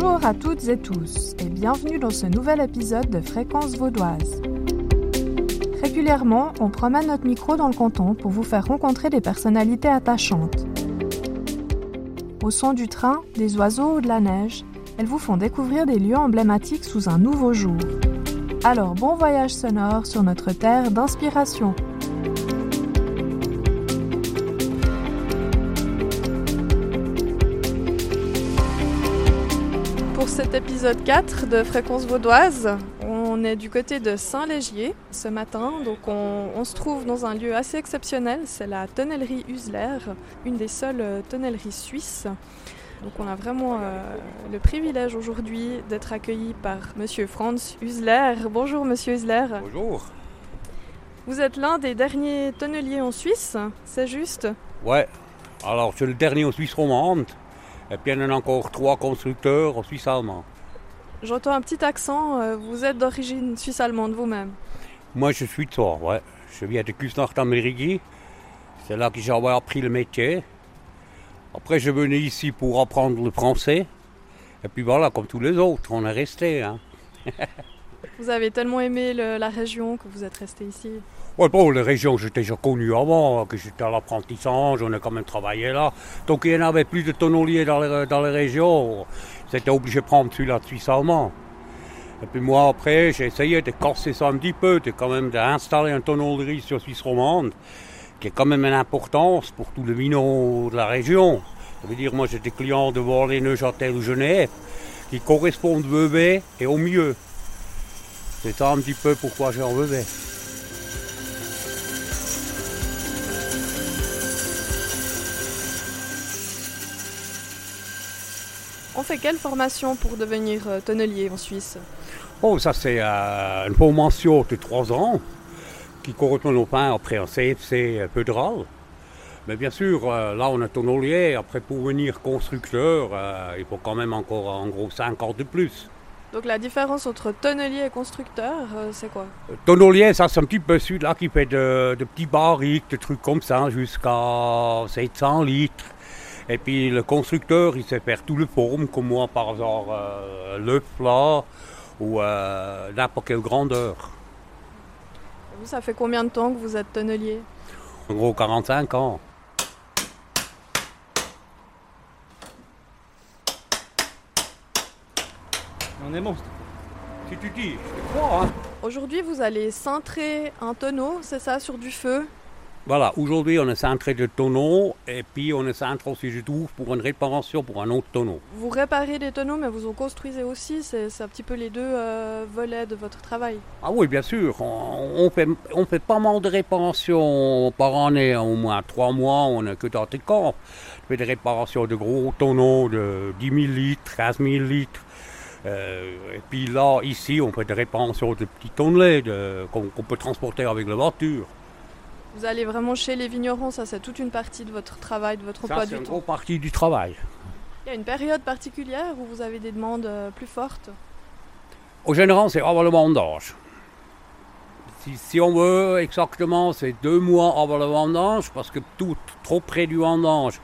Bonjour à toutes et tous et bienvenue dans ce nouvel épisode de Fréquence Vaudoise. Régulièrement, on promène notre micro dans le canton pour vous faire rencontrer des personnalités attachantes. Au son du train, des oiseaux ou de la neige, elles vous font découvrir des lieux emblématiques sous un nouveau jour. Alors bon voyage sonore sur notre terre d'inspiration. Cet épisode 4 de Fréquence Vaudoise, on est du côté de Saint-Légier ce matin, donc on, on se trouve dans un lieu assez exceptionnel, c'est la tonnellerie Usler, une des seules tonnelleries suisses. Donc on a vraiment euh, le privilège aujourd'hui d'être accueilli par Monsieur Franz Usler. Bonjour Monsieur Usler. Bonjour. Vous êtes l'un des derniers tonneliers en Suisse, c'est juste? Ouais, alors c'est le dernier en Suisse romande. Et puis il y en a encore trois constructeurs en Suisse allemande. J'entends un petit accent, euh, vous êtes d'origine suisse-allemande vous-même. Moi je suis de Thor, ouais. Je viens de Kusnacht Amerigi. C'est là que j'ai appris le métier. Après je venais ici pour apprendre le français. Et puis voilà, comme tous les autres, on est resté. Hein. Vous avez tellement aimé le- la région que vous êtes resté ici. Ouais, bon, les régions, j'étais déjà connu avant, que j'étais à l'apprentissage, on a quand même travaillé là. Donc il n'y en avait plus de tonneliers dans les, dans les régions. C'était obligé de prendre celui-là de Suisse allemand. Et puis moi, après, j'ai essayé de casser ça un petit peu, quand même d'installer un tonnellerie sur Suisse romande, qui est quand même une importance pour tous les vinots de la région. Ça veut dire, moi, j'ai des clients de Borlée, Neuchâtel ou Genève, qui correspondent Vevey et au mieux. C'est ça un petit peu pourquoi j'ai en. On fait quelle formation pour devenir euh, tonnelier en Suisse? Oh, ça c'est euh, une formation de trois ans qui correspond au pain après un CFC fédéral. Mais bien sûr, euh, là on est tonnelier, après pour venir constructeur, euh, il faut quand même encore en gros 5 ans de plus. Donc la différence entre tonnelier et constructeur, euh, c'est quoi? Euh, Tonnelier, ça c'est un petit peu celui-là qui fait de, de petits barriques, de trucs comme ça, jusqu'à 700 litres. Et puis le constructeur, il sait faire toutes les formes, comme moi par exemple euh, le plat ou euh, n'importe quelle grandeur. Vous, ça fait combien de temps que vous êtes tonnelier? En gros 45 ans. On est monstre. Si tu dis, je crois. Hein. Aujourd'hui, vous allez cintrer un tonneau, c'est ça, sur du feu? Voilà, aujourd'hui on est centré de tonneau et puis on est centré aussi, je trouve, pour une réparation pour un autre tonneau. Vous réparez des tonneaux, mais vous en construisez aussi. C'est un petit peu les deux euh, volets de votre travail. Ah oui, bien sûr, on, on fait, on fait pas mal de réparations par année, au moins trois mois, on n'est que dans des camps. On fait des réparations de gros tonneaux de 10 000 litres, 15 000 litres. Euh, et puis là, ici, on fait des réparations de petits tonnelets qu'on peut transporter avec la voiture. Vous allez vraiment chez les vignerons, ça c'est toute une partie de votre travail, de votre emploi Ça, du c'est une temps. grosse partie du travail. Il y a une période particulière où vous avez des demandes euh, plus fortes Au général, c'est avant le vendange. Si, si on veut exactement, c'est deux mois avant le vendange, parce que tout trop près du vendange,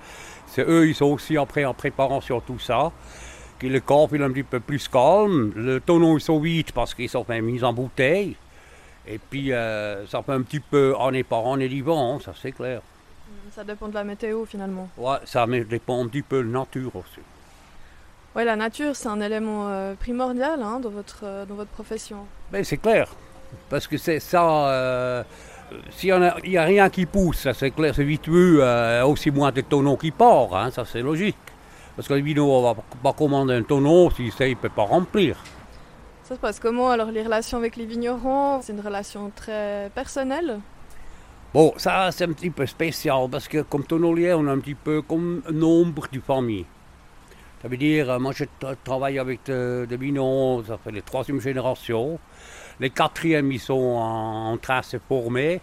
c'est eux, ils sont aussi après en préparation tout ça. Que le corps il est un petit peu plus calme, le tonneau ils sont vite parce qu'ils sont mis en bouteille. Et puis euh, ça fait un petit peu année par année du vent, ça c'est clair. Ça dépend de la météo finalement. Ouais, ça dépend un petit peu de la nature aussi. Ouais, la nature c'est un élément euh, primordial hein, dans, votre, euh, dans votre profession. Ben, c'est clair. Parce que c'est ça. S'il n'y a, rien qui pousse, ça c'est clair, c'est vite vu, aussi moins de tonneaux qui partent, hein, ça c'est logique. Parce que on va pas commander un tonneau si ça, il ne peut pas remplir. Ça se passe comment alors les relations avec les vignerons? C'est une relation très personnelle? Bon, ça c'est un petit peu spécial parce que comme tonnelier, on est un petit peu comme un nombre de famille. Ça veut dire, euh, moi je tra- travaille avec de- des vignerons, ça fait les troisième génération. Les quatrièmes, ils sont en, en train de se former.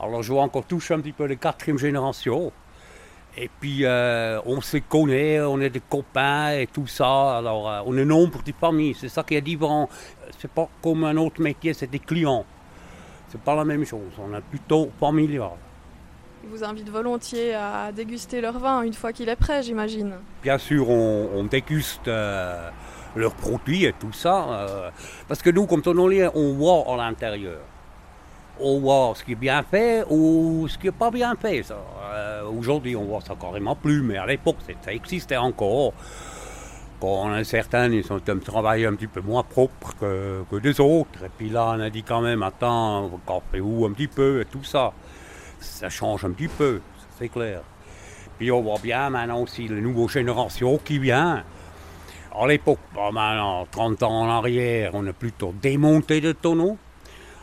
Alors je vois encore toucher un petit peu les quatrième génération. Et puis euh, on se connaît, on est des copains et tout ça. Alors euh, on est nombre de familles, c'est ça qui est différent. C'est pas comme un autre métier, c'est des clients. C'est pas la même chose, on est plutôt familial. Ils vous invitent volontiers à déguster leur vin une fois qu'il est prêt, j'imagine. Bien sûr, on, déguste euh, leurs produits et tout ça. Euh, parce que nous, comme tonnelier, on voit à l'intérieur. On voit ce qui est bien fait ou ce qui n'est pas bien fait. Euh, aujourd'hui, on voit ça carrément plus, mais à l'époque, ça existait encore. Quand certains, ils sont un travail un petit peu moins propre que, que des autres. Et puis là, on a dit quand même, attends, café où un petit peu et tout ça ça change un petit peu, c'est clair. Puis on voit bien maintenant aussi les nouvelles générations qui viennent. À l'époque, maintenant, 30 ans en arrière, on a plutôt démonté de tonneaux.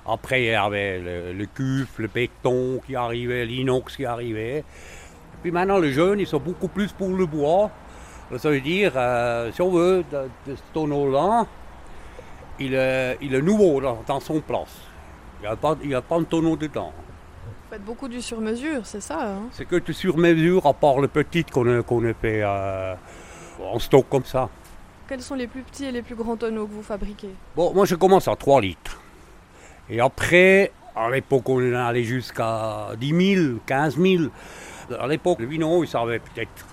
Après, il y avait le, le cuve, le béton qui arrivait, l'inox qui arrivait. puis maintenant, les jeunes, ils sont beaucoup plus pour le bois. Ça veut dire, euh, si on veut, de, ce tonneau-là, il, est nouveau dans, son place. Il n'y a, a, pas de tonneau dedans faites beaucoup du sur-mesure, c'est ça hein? C'est que du sur-mesure, à part le petit qu'on fait euh, en stock comme ça. Quels sont les plus petits et les plus grands tonneaux que vous fabriquez? Bon, moi je commence à 3 litres. Et après, à l'époque, on allé jusqu'à 10 000, 15 000. À l'époque, le vino, il savait peut-être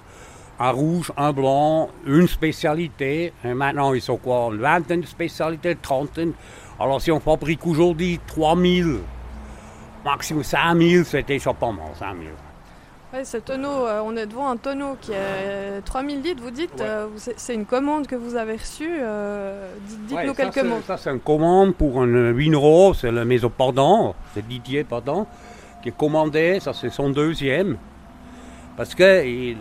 un rouge, un blanc, une spécialité. Et maintenant, ils sont quoi Une vingtaine de spécialités, trentaine. Alors si on fabrique aujourd'hui 3000 maximum 5000, c'était déjà pas mal, 5000. Ouais, ce tonneau, euh, on est devant un tonneau qui est 3000 litres, vous dites, euh, c'est une commande que vous avez reçue, euh, dites-nous quelques mots. Ça c'est une commande pour un vigneron, c'est le Maison Pardon, c'est Didier Pardon, qui est commandé, ça c'est son deuxième. Parce qu'il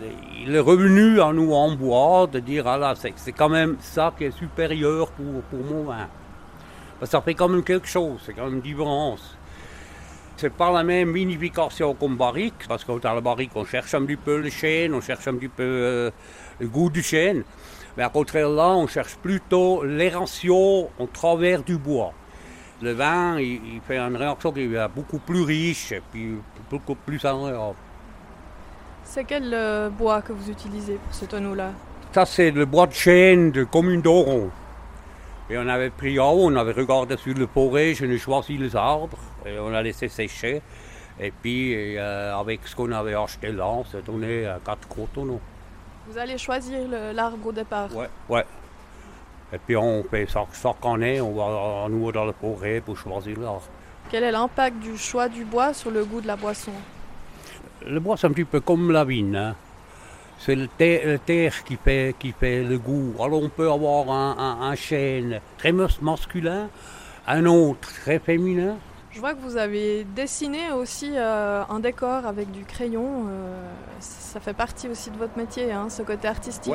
il est revenu à nous en bois de dire, ah là, c'est quand même ça qui est supérieur pour, pour mon vin. Parce que ça fait quand même quelque chose, c'est quand même une différence. C'est pas la même vinification comme barrique, parce que dans la barrique, on cherche un petit peu le chêne, on cherche un petit peu euh, le goût du chêne. Mais à contraire là, on cherche plutôt l'érantion au travers du bois. Le vin, il, fait une réaction qui est beaucoup plus riche et puis beaucoup plus agréable. C'est quel euh, bois que vous utilisez pour ce tonneau-là? Ça, c'est le bois de chêne de commune d'Oron. Et on avait pris en haut, on avait regardé sur le forêt, je n'ai choisi les arbres, et on a laissé sécher. Et puis, euh, avec ce qu'on avait acheté là, on s'est donné euh, quatre gros tonneaux. Vous allez choisir l'arbre au départ Ouais, ouais. Et puis on fait ça chaque année, on va à nouveau dans la forêt pour choisir l'arbre. Quel est l'impact du choix du bois sur le goût de la boisson? Le bois, c'est un petit peu comme la vigne. Hein c'est le, terre qui fait, qui fait le goût. Alors on peut avoir un, chêne très masculin, un autre très féminin. Je vois que vous avez dessiné aussi euh, un décor avec du crayon. Euh, ça fait partie aussi de votre métier, hein, ce côté artistique.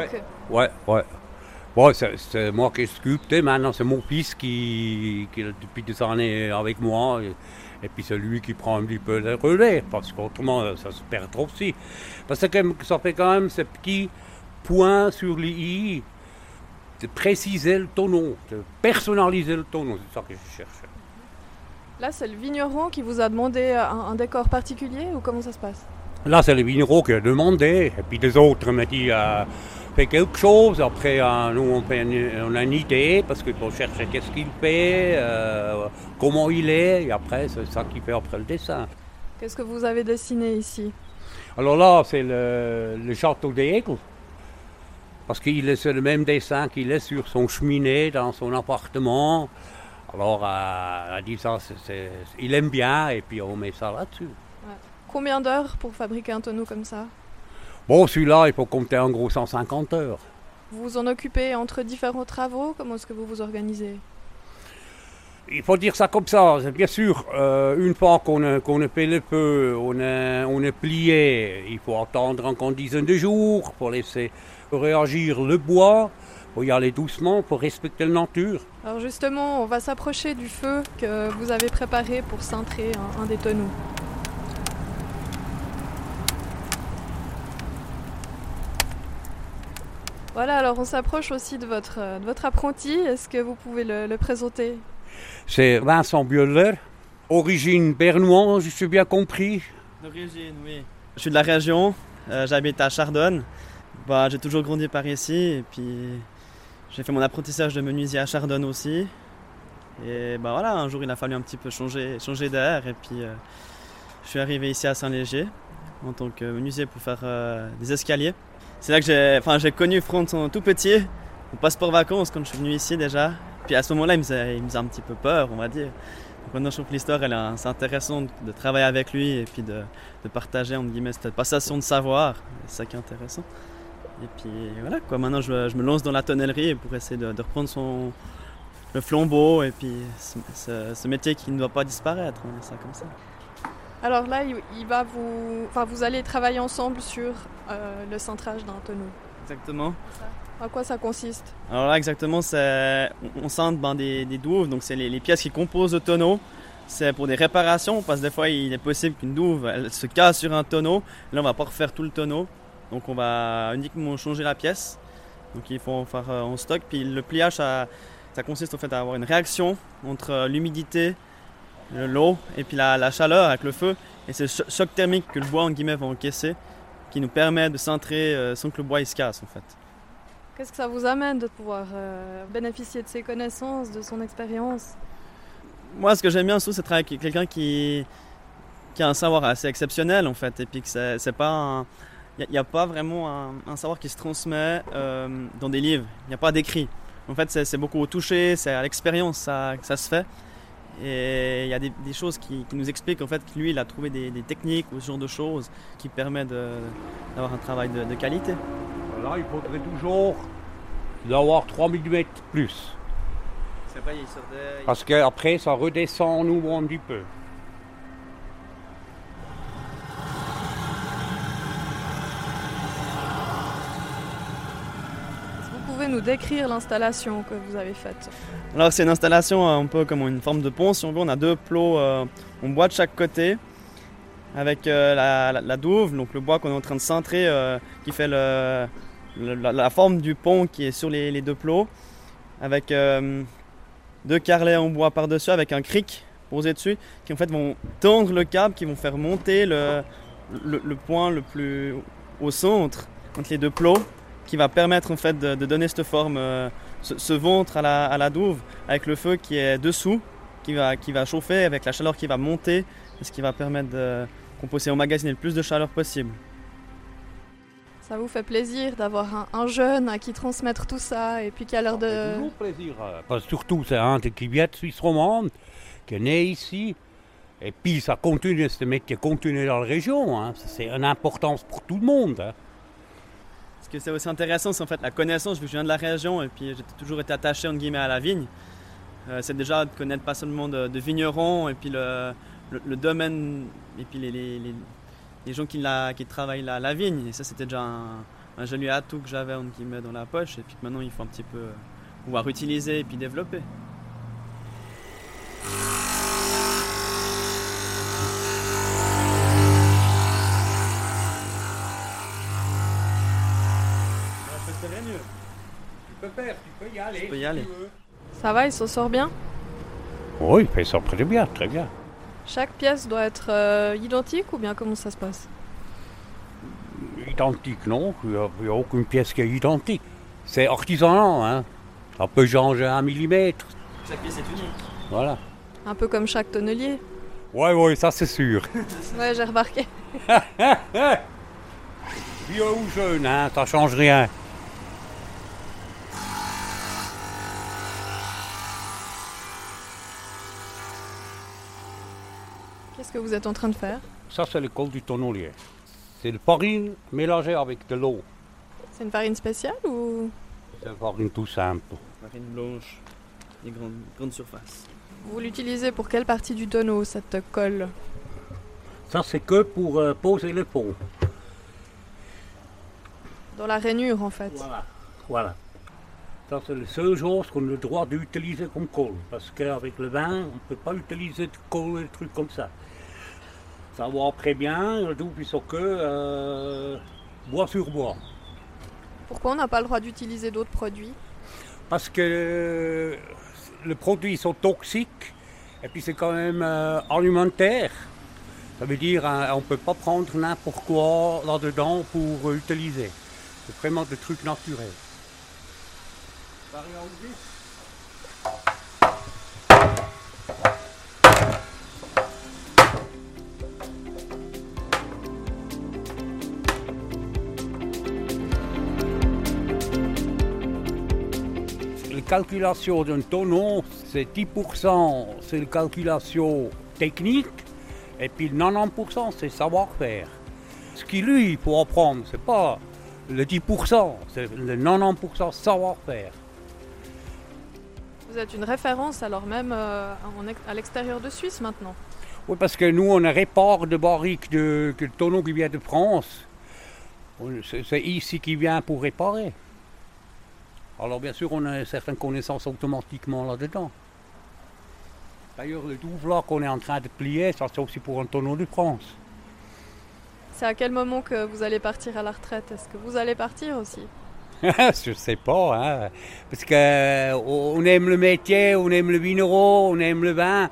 Ouais, ouais. Bon, c'est moi qui ai sculpté. Maintenant, c'est mon fils qui, qui, depuis des années avec moi. Et puis c'est lui qui prend un petit peu le relais, parce qu'autrement ça se perd trop aussi. Parce que ça fait quand même ce petit point sur les i de préciser le tonneau, de personnaliser le tonneau, c'est ça que je cherche. Là, c'est le vigneron qui vous a demandé un, décor particulier ou comment ça se passe? Là, c'est le vigneron qui a demandé, et puis les autres m'ont dit euh, fait quelque chose. Après, euh, nous, on, fait on, a une idée parce qu'il faut chercher qu'est-ce qu'il fait, euh, comment il est, et après, c'est ça qui fait après le dessin. Qu'est-ce que vous avez dessiné ici? Alors là, c'est le, château d'Aigle. Parce qu'il est le même dessin qu'il est sur son cheminée dans son appartement. Alors, euh, dit ça, il aime bien et puis on met ça là-dessus. Combien d'heures pour fabriquer un tonneau comme ça? Bon, celui-là, il faut compter en gros 150 heures. Vous vous en occupez entre différents travaux Comment est-ce que vous vous organisez? Il faut dire ça comme ça, bien sûr. Euh, une fois qu'on a, a, fait le feu, on est on plié, il faut attendre encore une dizaine de jours pour laisser réagir le bois. Il faut y aller doucement pour respecter la nature. Alors justement, on va s'approcher du feu que vous avez préparé pour cintrer un des tonneaux. Voilà, alors on s'approche aussi de votre, euh, de votre apprenti. Est-ce que vous pouvez le, présenter? C'est Vincent Bioller, origine bernoise, je suis bien compris. D'origine, oui. Je suis de la région, euh, j'habite à Chardonne. Bah, j'ai toujours grandi par ici et puis j'ai fait mon apprentissage de menuisier à Chardonne aussi. Et bah voilà, un jour il a fallu un petit peu changer, changer d'air et puis euh, je suis arrivé ici à Saint-Léger en tant que menuisier pour faire euh, des escaliers. C'est là que j'ai, enfin, j'ai connu tout petit, au passeport vacances quand je suis venu ici déjà. Puis à ce moment-là, il me faisait, il me un petit peu peur, on va dire. Donc maintenant, je trouve que l'histoire, c'est intéressant de travailler avec lui et puis de, de partager, entre guillemets, cette passation de savoir. C'est ça qui est intéressant. Et puis voilà, quoi. Maintenant, je, je me lance dans la tonnellerie pour essayer de, reprendre son, le flambeau et puis ce, ce- métier qui ne doit pas disparaître, on dire ça comme ça. Alors là, il, va vous, enfin, vous allez travailler ensemble sur euh, le cintrage d'un tonneau. Exactement. À quoi ça consiste? Alors là, exactement, c'est on, cintre ben, des, des douves, donc c'est les, les pièces qui composent le tonneau. C'est pour des réparations, parce que des fois, il est possible qu'une douve elle se casse sur un tonneau. Là, on va pas refaire tout le tonneau, donc on va uniquement changer la pièce. Donc il faut en faire euh, en stock. Puis le pliage, ça, ça consiste en fait à avoir une réaction entre euh, l'humidité, l'eau et puis la, la chaleur avec le feu. Et c'est le cho- choc thermique que le bois en guillemets va encaisser qui nous permet de cintrer euh, sans que le bois il se casse en fait. Qu'est-ce que ça vous amène de pouvoir euh, bénéficier de ses connaissances, de son expérience? Moi, ce que j'aime bien surtout, c'est travailler avec quelqu'un qui, qui a un savoir assez exceptionnel, en fait, et puis que c'est c'est pas un- Il n'y a, pas vraiment un, un savoir qui se transmet euh, dans des livres. Il n'y a pas d'écrit. En fait, c'est beaucoup au toucher, c'est à l'expérience ça, que ça se fait. Et il y a des, des choses qui, qui nous expliquent en fait que lui, il a trouvé des, des techniques ou ce genre de choses qui permettent d'avoir un travail de, de qualité. Là, il faudrait toujours d'avoir 3 mm plus. C'est pas, il sortait, Parce qu'après, ça redescend en ouvrant un petit peu. Est-ce que vous pouvez décrire l'installation que vous avez faite Alors c'est une installation euh, un peu comme une forme de pont si on veut. On a deux plots euh, en bois de chaque côté avec euh, la, douve, donc le bois qu'on est en train de cintrer euh, qui fait la, forme du pont qui est sur les, deux plots avec euh, deux carrelets en bois par-dessus avec un cric posé dessus qui en fait vont tendre le câble, qui vont faire monter le point le plus au centre entre les deux plots qui va permettre en fait de, de donner cette forme euh, ce, ce ventre à la, à la douve avec le feu qui est dessous, qui va, qui va chauffer avec la chaleur qui va monter, ce qui va permettre de, qu'on puisse emmagasiner le plus de chaleur possible. Ça vous fait plaisir d'avoir un, un jeune à qui transmettre tout ça et puis qui a l'air Ça fait de... toujours plaisir. euh, Parce que surtout, c'est un qui vient de Suisse romande, qui est né ici. Et puis, ça continue, ce métier continue dans la région. hein. C'est une importance pour tout le monde. hein. Que c'est aussi intéressant, c'est en fait la connaissance, je viens de la région et puis j'ai toujours été attaché guillemets à la vigne. Euh, c'est déjà de connaître pas seulement de, vignerons et puis le, domaine et puis les, gens qui, travaillent la, la vigne. Et ça, c'était déjà un, joli atout que j'avais guillemets dans la poche et puis que maintenant il faut un petit peu pouvoir utiliser et puis développer. Peux faire, tu peux y aller. Tu peux y aller. Ça va, il s'en sort bien Oui, il ça très bien, très bien. Chaque pièce doit être euh, identique ou bien comment ça se passe? Identique, non, il n'y a aucune pièce qui est identique. C'est artisanal, hein. Ça peut changer un millimètre, Chaque pièce est unique. voilà. Un peu comme chaque tonnelier. Ouais, ouais, ça c'est sûr. Ouais, j'ai remarqué. Vieux ou jeune, hein, ça change rien. Qu'est-ce que vous êtes en train de faire? Ça, c'est le col du tonnelier. C'est de farine mélangée avec de l'eau. C'est une farine spéciale ou? C'est une farine tout simple. Farine blanche et grande, grande surface. vous l'utilisez pour quelle partie du tonneau, cette colle? Ça, c'est que pour euh, poser le pont. Dans la rainure en fait. Voilà. Voilà. Ça, c'est le seul chose qu'on a le droit d'utiliser comme colle. Parce qu'avec le vin, on ne peut pas utiliser de colle et des trucs comme ça. Ça va très bien, le tout puisque que euh, bois sur bois. Pourquoi on n'a pas le droit d'utiliser d'autres produits? Parce que les produits sont toxiques et puis c'est quand même euh, alimentaire. Ça veut dire hein, on ne peut pas prendre n'importe quoi là-dedans pour utiliser. C'est vraiment des trucs naturels. Calculation d'un tonneau, c'est 10%, c'est la calculation technique, et puis 90%, c'est savoir-faire. Ce qui, lui, faut apprendre, c'est pas le 10%, c'est le 90% savoir-faire. Vous êtes une référence alors même euh, à l'extérieur de Suisse maintenant Oui, parce que nous, on répare de barriques de, de tonneaux qui vient de France. C'est ici qui vient pour réparer. Alors bien sûr, on a certaines connaissances automatiquement là-dedans. D'ailleurs, le double là qu'on est en train de plier, ça c'est aussi pour un tonneau de France. C'est à quel moment que vous allez partir à la retraite? Est-ce que vous allez partir aussi? Je ne sais pas, hein. parce qu'on aime le métier, on aime le vigneron, on aime le vin.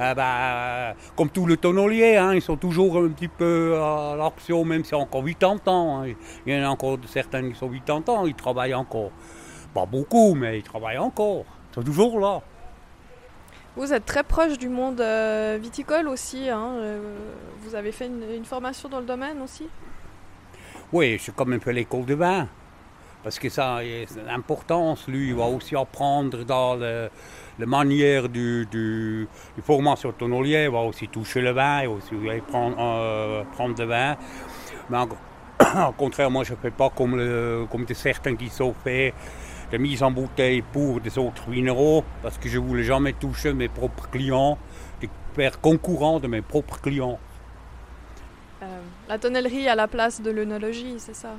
Euh, bah, comme tous les tonneliers, hein, ils sont toujours un petit peu à l'action, même si encore 80 ans. Hein. Il y en a encore certains qui sont 80 ans, ils travaillent encore. Pas beaucoup, mais ils travaillent encore. Ils sont toujours là. Vous êtes très proche du monde euh, viticole aussi. Hein, euh, vous avez fait une, formation dans le domaine aussi? Oui, j'ai quand même fait l'école de vin. Parce que ça a l'importance. Lui, il va aussi apprendre dans la manière du, du, du, formation tonnelier. Il va aussi toucher le vin, il va aussi prendre, euh, prendre le vin. Mais au contraire, moi, je ne fais pas comme, le, comme certains qui sont faits de mise en bouteille pour des autres minéraux parce que je ne voulais jamais toucher mes propres clients, et faire concurrent de mes propres clients. Euh, la tonnellerie à la place de l'œnologie, c'est ça?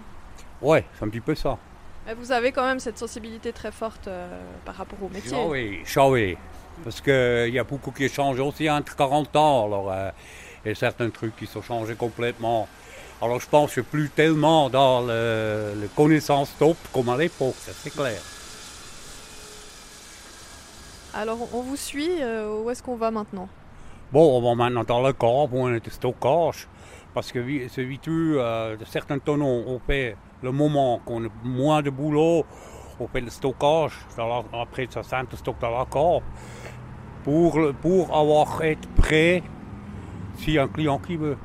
Ouais, c'est un petit peu ça. Mais vous avez quand même cette sensibilité très forte euh, par rapport au métier. Ah oui, oui. Parce qu'il y a beaucoup qui changent aussi entre 40 ans. Alors, euh, il y a certains trucs qui sont changés complètement. Alors je pense que plus tellement dans le, le connaissance top comme à l'époque, c'est clair. Alors on vous suit, euh, où est-ce qu'on va maintenant? Bon, on va maintenant dans le corps pour un stockage, parce que ce vitu, euh, de certains tonneaux, on fait le moment qu'on a moins de boulot, on fait le stockage, après ça sent le stock dans le corps, pour, pour avoir être prêt si un client qui veut.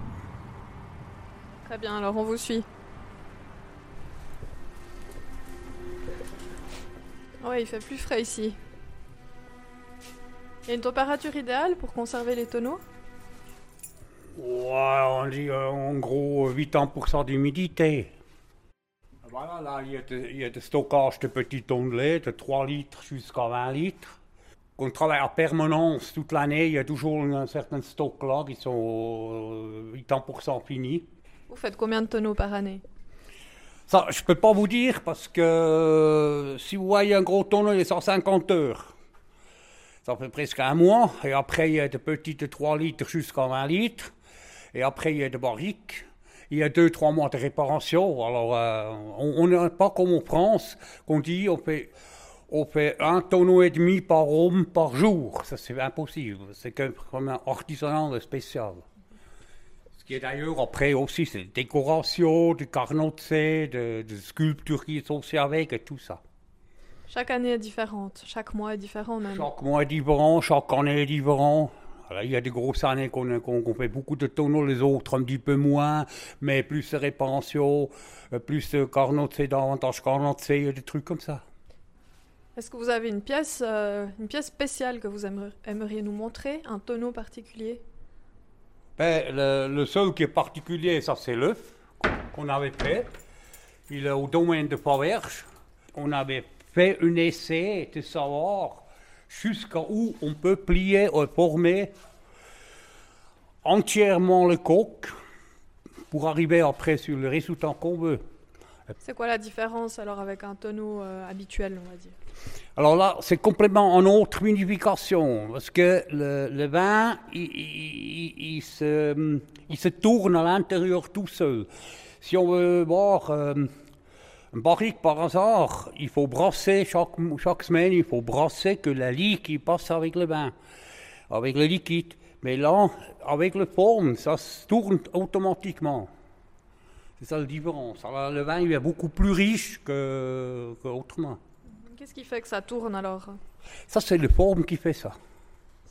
Très bien, alors on vous suit. Oui, il fait plus frais ici. Il y a une température idéale pour conserver les tonneaux? Ouais, on dit euh, en gros 80% d'humidité. Voilà, là, il y, a des stockages de petits tonnelets, de 3 litres jusqu'à 20 litres. On travaille en permanence toute l'année, il y a toujours un certain stock là qui sont 80% euh, finis. Vous faites combien de tonneaux par année? Ça, je ne peux pas vous dire parce que euh, si vous voyez un gros tonneau, il est 150 heures. Ça fait presque un mois. Et après, il y a des petites de 3 litres jusqu'à 20 litres. Et après, il y a des barriques. Il y a 2-3 mois de réparation. Alors, euh, on n'est pas comme en France, qu'on dit on fait, on un tonneau et demi par homme par jour. Ça, c'est impossible. C'est comme un artisanal spécial qui est d'ailleurs après aussi, c'est décoration, du carnotté, de, de sculptures qui sont aussi avec et tout ça. Chaque année est différente, chaque mois est différent même. Chaque mois est différent, chaque année est différent. il y a des grosses années qu'on fait beaucoup de tonneaux, les autres un petit peu moins, mais plus de réparation, euh, plus de carnotté, davantage carnotté, des trucs comme ça. Est-ce que vous avez une pièce, euh, une pièce spéciale que vous aimeriez nous montrer, un tonneau particulier? Ben, le, seul qui est particulier, ça c'est l'œuf qu'on avait fait. Il est au domaine de Faverge. On avait fait un essai de savoir jusqu'à où on peut plier ou former entièrement le coq pour arriver après sur le résultat qu'on veut. C'est quoi la différence alors avec un tonneau euh, habituel, on va dire? Alors là, c'est complètement en autre unification, parce que le, vin, il, se, il, se, tourne à l'intérieur tout seul. Si on veut boire euh, un barrique par hasard, il faut brasser chaque, chaque semaine, il faut brasser que la lie qui passe avec le vin, avec le liquide. Mais là, avec le forme, ça se tourne automatiquement. C'est ça la différence. Alors, le vin, il est beaucoup plus riche qu'autrement. Qu'est-ce qui fait que ça tourne alors? Ça, c'est la forme qui fait ça.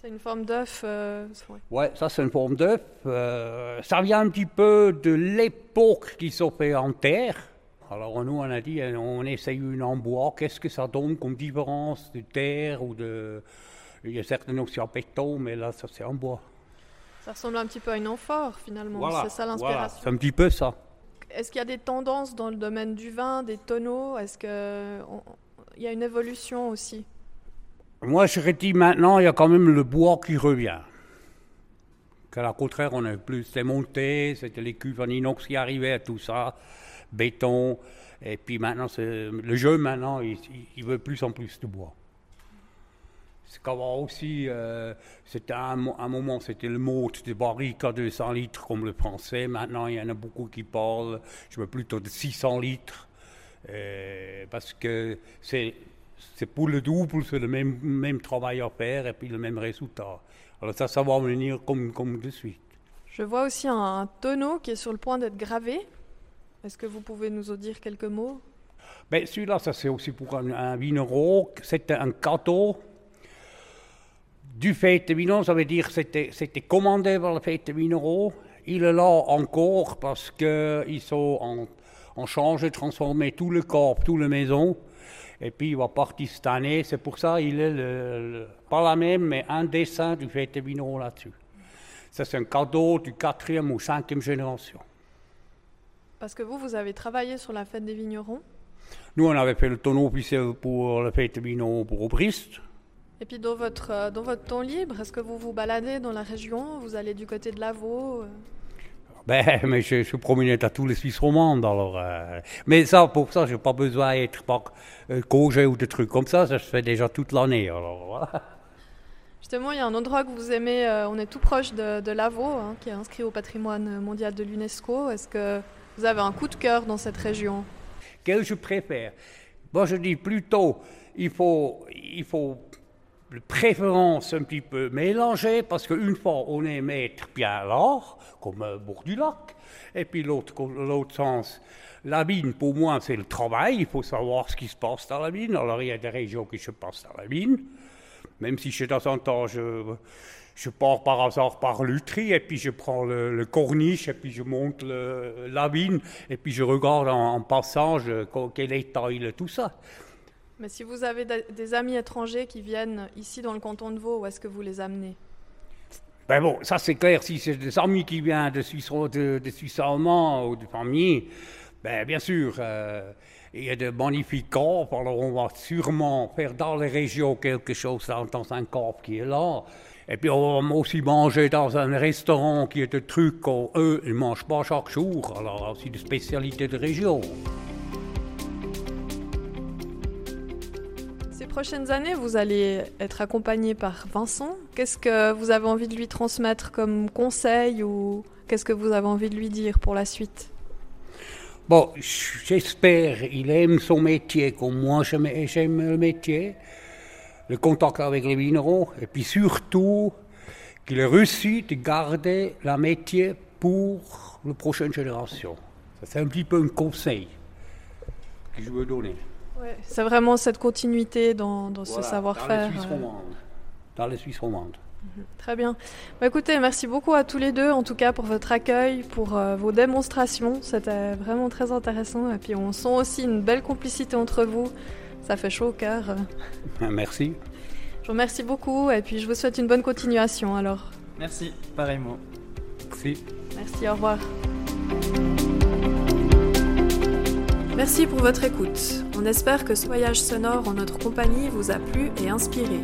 C'est une forme d'œuf euh, ouais. ça c'est une forme d'œuf. Euh, ça vient un petit peu de l'époque qui fait en terre. Alors nous, on a dit, on essaye une en bois, qu'est-ce que ça donne comme différence de terre ou de... Il y a certaines aussi en béton, mais là, ça c'est en bois. Ça ressemble un petit peu à une amphore finalement, c'est ça l'inspiration. Voilà, c'est un petit peu ça. Est-ce qu'il y a des tendances dans le domaine du vin, des tonneaux? Est-ce qu'il y a une évolution aussi? Moi, je dit maintenant, il y a quand même le bois qui revient. Qu'à la contraire, on a plus démonté, c'était les cuves en inox qui arrivaient à tout ça, béton. Et puis maintenant, le jeu, maintenant, il, il veut plus en plus de bois. C'est qu'avant aussi, euh, c'était un, moment, c'était le mot de barrique à 200 litres comme le français. Maintenant, il y en a beaucoup qui parlent, je veux plutôt de 600 litres. Euh, parce que c'est, c'est pour le double, c'est le même, même travail à faire et puis le même résultat. Alors ça, ça va venir comme, comme de suite. Je vois aussi un, tonneau qui est sur le point d'être gravé. Est-ce que vous pouvez nous en dire quelques mots? Ben, Celui-là, ça c'est aussi pour un, un vigneron. C'est un cadeau du fait de ça veut dire que c'était commandé par le fait de minéraux. Il est là encore parce qu'ils sont en, en changé, transformé tout le corps, toute la maison. Et puis il va partir cette année. C'est pour ça qu'il est le, pas la même, mais un dessin du fait de minéraux là-dessus. Ça, c'est un cadeau du quatrième ou cinquième génération. Parce que vous, vous avez travaillé sur la fête des vignerons? Nous, on avait fait le tonneau officiel pour la fête des vignerons pour Aubrist. Et puis dans votre, euh, dans votre temps libre, est-ce que vous vous baladez dans la région Vous allez du côté de Lavaux euh? ben, mais je, suis promené à tous les Suisses romandes, alors. Euh, mais ça, pour ça, j'ai pas besoin d'être congé ou des trucs comme ça. Ça se fait déjà toute l'année, alors voilà. Justement, il y a un endroit que vous aimez. on est tout proche de, de Lavaux, hein, qui est inscrit au patrimoine mondial de l'UNESCO. Est-ce que vous avez un coup de cœur dans cette région? Quel je préfère? Moi, je dis plutôt, il faut, il faut préférence un petit peu mélangée, parce qu'une fois on est maître bien là, comme euh, bord du lac, et puis l'autre, sens, la mine, pour moi, c'est le travail, il faut savoir ce qui se passe dans la mine. Alors il y a des régions qui se passent dans la mine, même si de temps en temps je, je pars par hasard par l'Utri, et puis je prends le, corniche, et puis je monte la mine, et puis je regarde en, passant quel état il est, tout ça. Mais si vous avez des amis étrangers qui viennent ici dans le canton de Vaud, où est-ce que vous les amenez? Ben bon, ça c'est clair, si c'est des amis qui viennent de Suisse, allemand ou de famille, ben bien sûr, euh, il y a de magnifiques corps, alors on va sûrement faire dans les régions quelque chose dans, un corps qui est là. Et puis on va aussi manger dans un restaurant qui est de trucs qu'eux, ils ne mangent pas chaque jour, alors aussi des spécialités de région. Prochaines années, vous allez être accompagné par Vincent. Qu'est-ce que vous avez envie de lui transmettre comme conseil ou qu'est-ce que vous avez envie de lui dire pour la suite? Bon, j'espère qu'il aime son métier comme moi j'aime le métier, le contact avec les minéraux, et puis surtout qu'il ait réussi de garder le métier pour la prochaine génération. C'est un petit peu un conseil que je veux donner c'est vraiment cette continuité dans, ce savoir-faire. Euh. Dans les Suisses romandes. Mhm. Très bien. Bah, écoutez, merci beaucoup à tous les deux, en tout cas pour votre accueil, pour euh, vos démonstrations. C'était vraiment très intéressant. Et puis on sent aussi une belle complicité entre vous. Ça fait chaud au cœur. Merci. Je vous remercie beaucoup et puis je vous souhaite une bonne continuation alors. Merci, pareillement. Merci. Merci, au revoir. Merci pour votre écoute. On espère que ce voyage sonore en notre compagnie vous a plu et inspiré.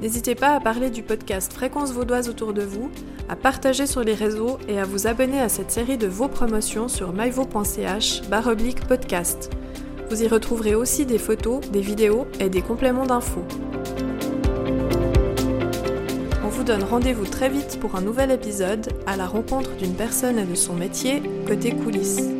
N'hésitez pas à parler du podcast Fréquence Vaudoise autour de vous, à partager sur les réseaux et à vous abonner à cette série de vos promotions sur myvo.ch baroblique podcast. Vous y retrouverez aussi des photos, des vidéos et des compléments d'infos. On vous donne rendez-vous très vite pour un nouvel épisode à la rencontre d'une personne et de son métier côté coulisses.